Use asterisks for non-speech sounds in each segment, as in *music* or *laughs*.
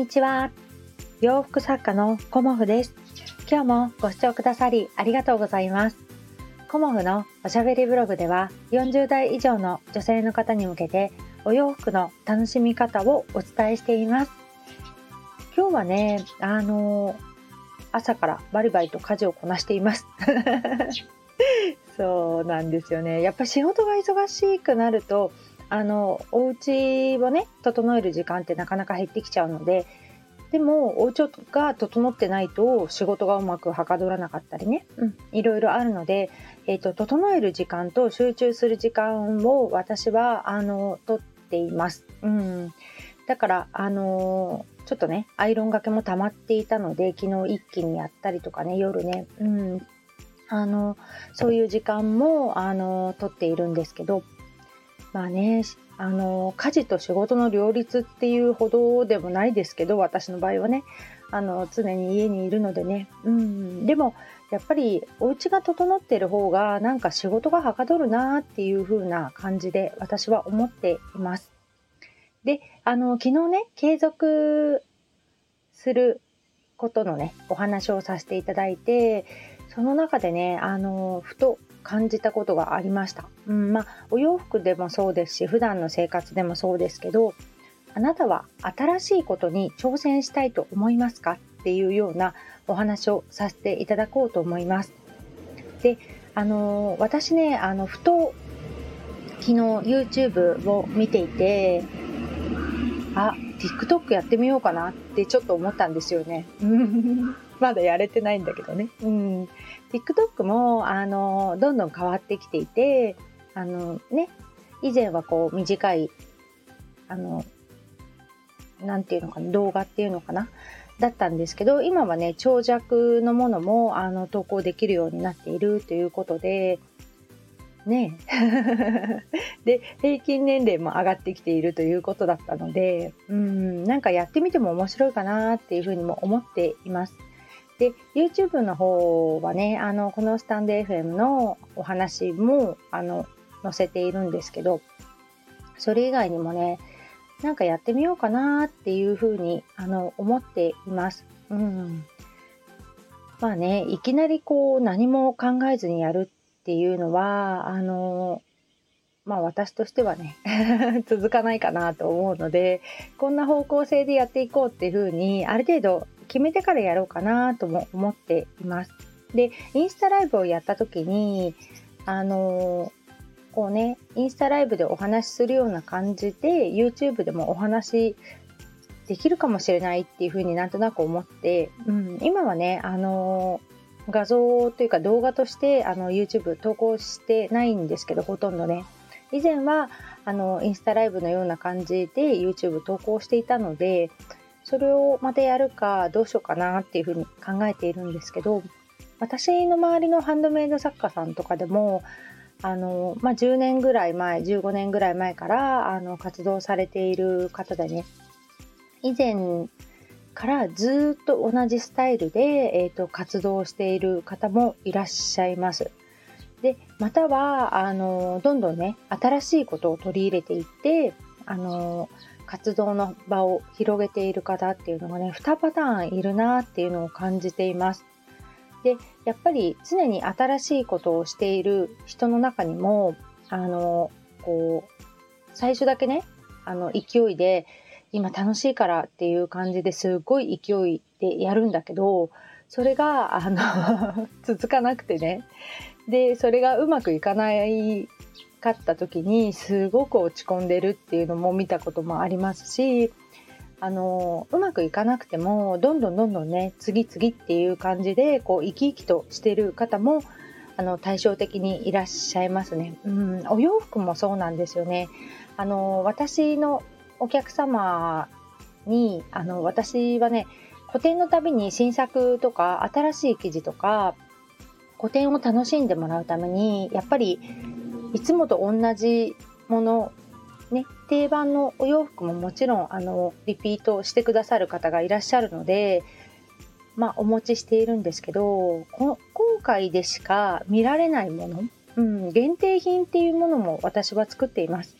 にちは。洋服作家のコモフです。今日もご視聴くださりありがとうございます。コモフのおしゃべりブログでは40代以上の女性の方に向けてお洋服の楽しみ方をお伝えしています。今日はね、あの朝からバリバリと家事をこなしています。*laughs* そうなんですよね。やっぱ仕事が忙しくなると、あの、お家をね、整える時間ってなかなか減ってきちゃうので、でも、お家が整ってないと仕事がうまくはかどらなかったりね、うん、いろいろあるので、えっ、ー、と、整える時間と集中する時間を私は、あの、とっています。うん。だから、あのちょっとね、アイロンがけも溜まっていたので、昨日一気にやったりとかね、夜ね、うん、あの、そういう時間も、あの、とっているんですけど、まあね、あの、家事と仕事の両立っていうほどでもないですけど、私の場合はね、あの、常に家にいるのでね。うん。でも、やっぱりお家が整ってる方が、なんか仕事がはかどるなっていう風な感じで、私は思っています。で、あの、昨日ね、継続することのね、お話をさせていただいて、その中でね、あの、ふと感じたことがありました。うん、まあ、お洋服でもそうですし、普段の生活でもそうですけど、あなたは新しいことに挑戦したいと思いますかっていうようなお話をさせていただこうと思います。で、あの私ね、あの、ふと昨日 YouTube を見ていて、あ、TikTok やってみようかなってちょっと思ったんですよね。*laughs* まだやれてないんだけどね。うん。TikTok も、あの、どんどん変わってきていて、あのね、以前はこう短い、あの、なんていうのかな、動画っていうのかな、だったんですけど、今はね、長尺のものも、あの、投稿できるようになっているということで、ね *laughs* で、平均年齢も上がってきているということだったので、うん、なんかやってみても面白いかなっていうふうにも思っています。で、YouTube の方はね、あの、このスタンド FM のお話も、あの、載せているんですけど、それ以外にもね、なんかやってみようかなっていうふうに、あの、思っています。うん。まあね、いきなりこう、何も考えずにやるっていうのは、あの、まあ私としてはね *laughs* 続かないかなと思うので、こんな方向性でやっていこうっていうふうに、ある程度決めてからやろうかなとも思っています。で、インスタライブをやった時に、あのこうね、インスタライブでお話しするような感じで、YouTube でもお話できるかもしれないっていうふうになんとなく思って、うん、今はね、あの画像というか動画としてあの YouTube 投稿してないんですけど、ほとんどね。以前はあのインスタライブのような感じで YouTube 投稿していたので、それをまたやるかどうしようかなっていうふうに考えているんですけど、私の周りのハンドメイド作家さんとかでも、あの、まあ、10年ぐらい前、15年ぐらい前から、あの、活動されている方でね、以前からずっと同じスタイルで、えっ、ー、と、活動している方もいらっしゃいます。で、または、あの、どんどんね、新しいことを取り入れていって、あの、活動の場を広げている方っていうのがね、2パターンいるなっていうのを感じています。で、やっぱり常に新しいことをしている人の中にも、あの、こう、最初だけね、あの、勢いで、今楽しいからっていう感じですごい勢いでやるんだけど、それが、あの *laughs* 続かなくてね。で、それがうまくいかないかった時にすごく落ち込んでるっていうのも見たこともありますしあのうまくいかなくてもどんどんどんどんね次々っていう感じでこう生き生きとしてる方もあの対照的にいらっしゃいますね。うん、お洋服もそうなんですよね。あの私のお客様にあの私はね個展のたびに新作とか新しい生地とか個展を楽しんでもらうためにやっぱりいつもと同じもの、ね、定番のお洋服ももちろん、あの、リピートしてくださる方がいらっしゃるので、まあ、お持ちしているんですけど、今回でしか見られないもの、うん、限定品っていうものも私は作っています。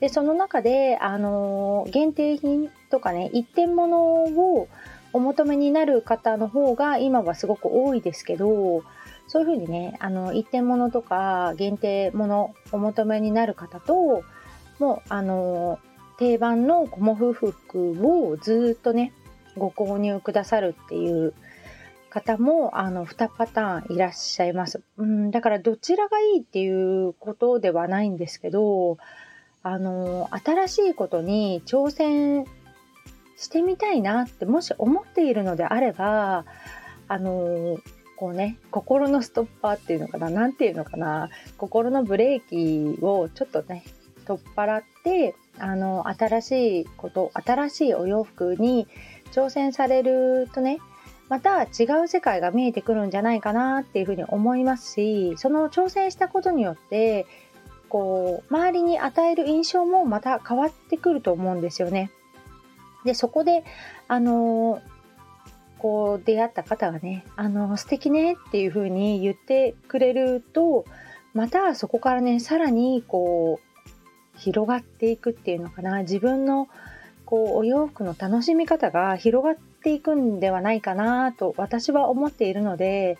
でその中で、あの限定品とかね一点物をお求めになる方の方が今はすごく多いですけどそういうふうにねあの一点物とか限定物お求めになる方ともうあの定番のゴモフ服をずっとねご購入くださるっていう方もあの2パターンいらっしゃいます。うんだからどちらがいいっていうことではないんですけどあの新しいことに挑戦してみたいなってもし思っているのであればあのこうね心のストッパーっていうのかな何ていうのかな心のブレーキをちょっとね取っ払ってあの新しいこと新しいお洋服に挑戦されるとねまた違う世界が見えてくるんじゃないかなっていうふうに思いますしその挑戦したことによってこう周りに与える印象もまた変わってくると思うんですよね。でそこであのこう出会った方がね「あの素敵ね」っていう風に言ってくれるとまたそこからねさらにこう広がっていくっていうのかな自分のこうお洋服の楽しみ方が広がっていくんではないかなと私は思っているので、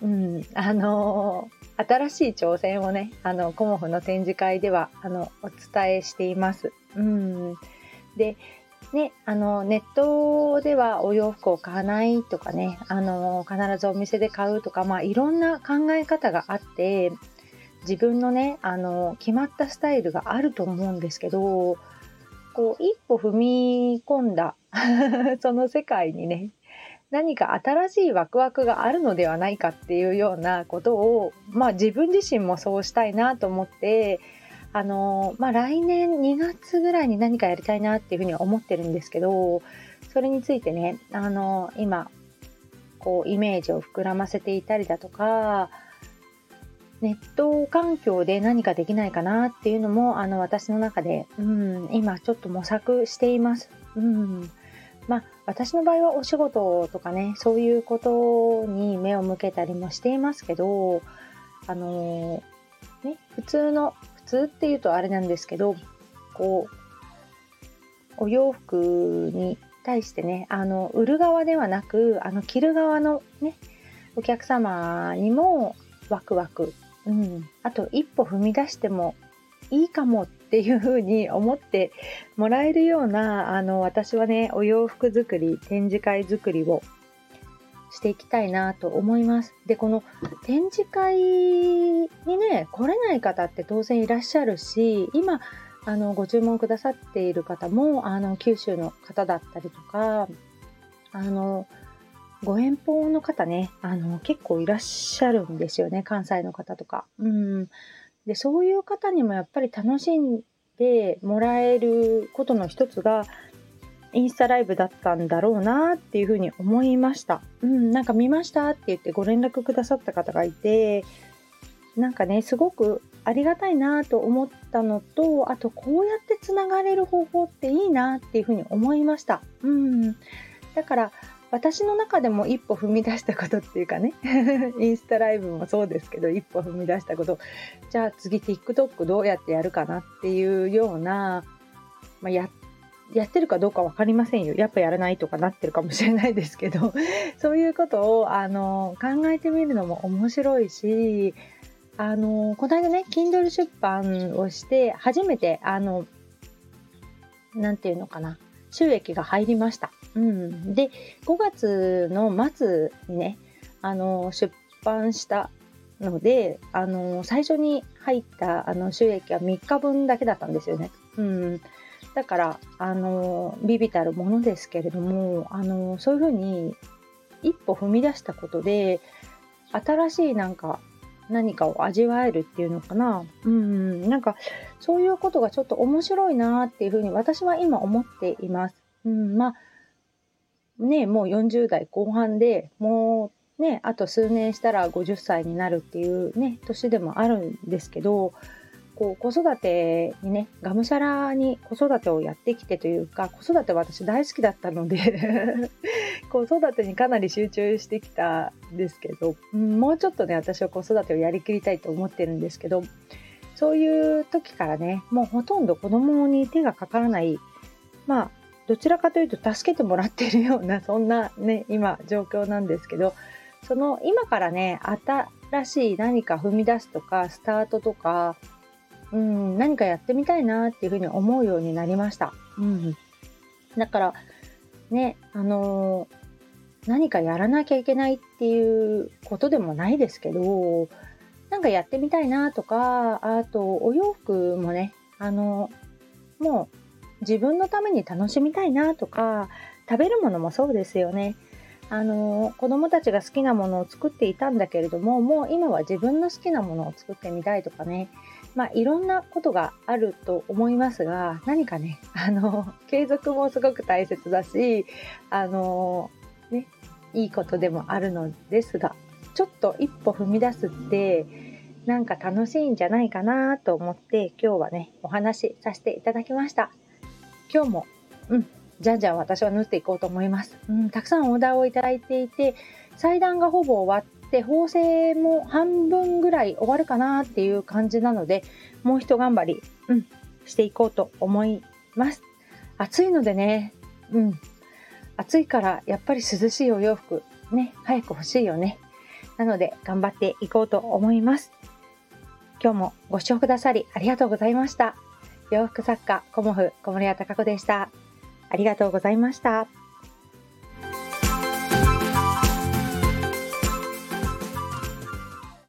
うん、あの新しい挑戦をねあのコモフの展示会ではあのお伝えしています。うん、でね、あのネットではお洋服を買わないとかねあの必ずお店で買うとか、まあ、いろんな考え方があって自分のねあの決まったスタイルがあると思うんですけどこう一歩踏み込んだ *laughs* その世界にね何か新しいワクワクがあるのではないかっていうようなことを、まあ、自分自身もそうしたいなと思ってあのまあ、来年2月ぐらいに何かやりたいなっていうふうに思ってるんですけどそれについてねあの今こうイメージを膨らませていたりだとかネット環境で何かできないかなっていうのもあの私の中で、うん、今ちょっと模索しています。うんまあ、私の場合はお仕事とかねそういうことに目を向けたりもしていますけどあのね、普通の普通っていうとあれなんですけどこうお洋服に対してねあの売る側ではなくあの着る側のねお客様にもワクワク、うん、あと一歩踏み出してもいいかもっていうふうに思ってもらえるようなあの私はねお洋服作り展示会作りをしていきたいなと思います。で、この展示会にね、来れない方って当然いらっしゃるし、今、あの、ご注文くださっている方も、あの、九州の方だったりとか、あの、ご遠方の方ね、あの、結構いらっしゃるんですよね、関西の方とか。うん。で、そういう方にもやっぱり楽しんでもらえることの一つが、インスタライブだったんだろうなっていうふうに思いました。うん、なんか見ましたって言ってご連絡くださった方がいて、なんかね、すごくありがたいなと思ったのと、あとこうやってつながれる方法っていいなっていうふうに思いました。うん。だから私の中でも一歩踏み出したことっていうかね、*laughs* インスタライブもそうですけど、一歩踏み出したこと、じゃあ次 TikTok どうやってやるかなっていうような、まあ、やっやってるかどうか分かりませんよ。やっぱやらないとかなってるかもしれないですけど、*laughs* そういうことをあの考えてみるのも面白いし、あのこの間ね、Kindle 出版をして初めてあのなんていうのかな収益が入りました。うん、で5月の末にねあの出版したのであの最初に入ったあの収益は3日分だけだったんですよね。うん、だから、あの、ビビたるものですけれども、あの、そういうふうに一歩踏み出したことで、新しいなんか何かを味わえるっていうのかな。うん、なんかそういうことがちょっと面白いなっていうふうに私は今思っています。うん、まあ、ね、もう40代後半でもうね、あと数年したら50歳になるっていうね、年でもあるんですけど、こう子育てにねがむしゃらに子育てをやってきてというか子育て私大好きだったので *laughs* 子育てにかなり集中してきたんですけど、もうちょっとね私は子育てをやりきりたいと思ってるんですけどそういう時からねもうほとんど子供に手がかからないまあどちらかというと助けてもらってるような *laughs* そんなね今状況なんですけどその今からね新しい何か踏み出すとかスタートとかうん何かやってみたいなっていうふうに思うようになりました。うん、だからねあのー何かやらなきゃいけないっていうことでもないですけど、なんかやってみたいなとか、あとお洋服もね、あの、もう自分のために楽しみたいなとか、食べるものもそうですよね。あの、子供たちが好きなものを作っていたんだけれども、もう今は自分の好きなものを作ってみたいとかね、まあいろんなことがあると思いますが、何かね、*laughs* あの、継続もすごく大切だし、あの、ね、いいことでもあるのですがちょっと一歩踏み出すってなんか楽しいんじゃないかなと思って今日はねお話しさせていただきました。今日もうんじゃんじゃん私は縫っていこうと思います、うん、たくさんオーダーをいただいていて裁断がほぼ終わって縫製も半分ぐらい終わるかなっていう感じなのでもう一頑張り、うん、していこうと思います暑いのでねうん暑いからやっぱり涼しいお洋服ね、早く欲しいよね。なので頑張っていこうと思います。今日もご視聴くださりありがとうございました。洋服作家、コモフ小森屋隆子でした。ありがとうございました。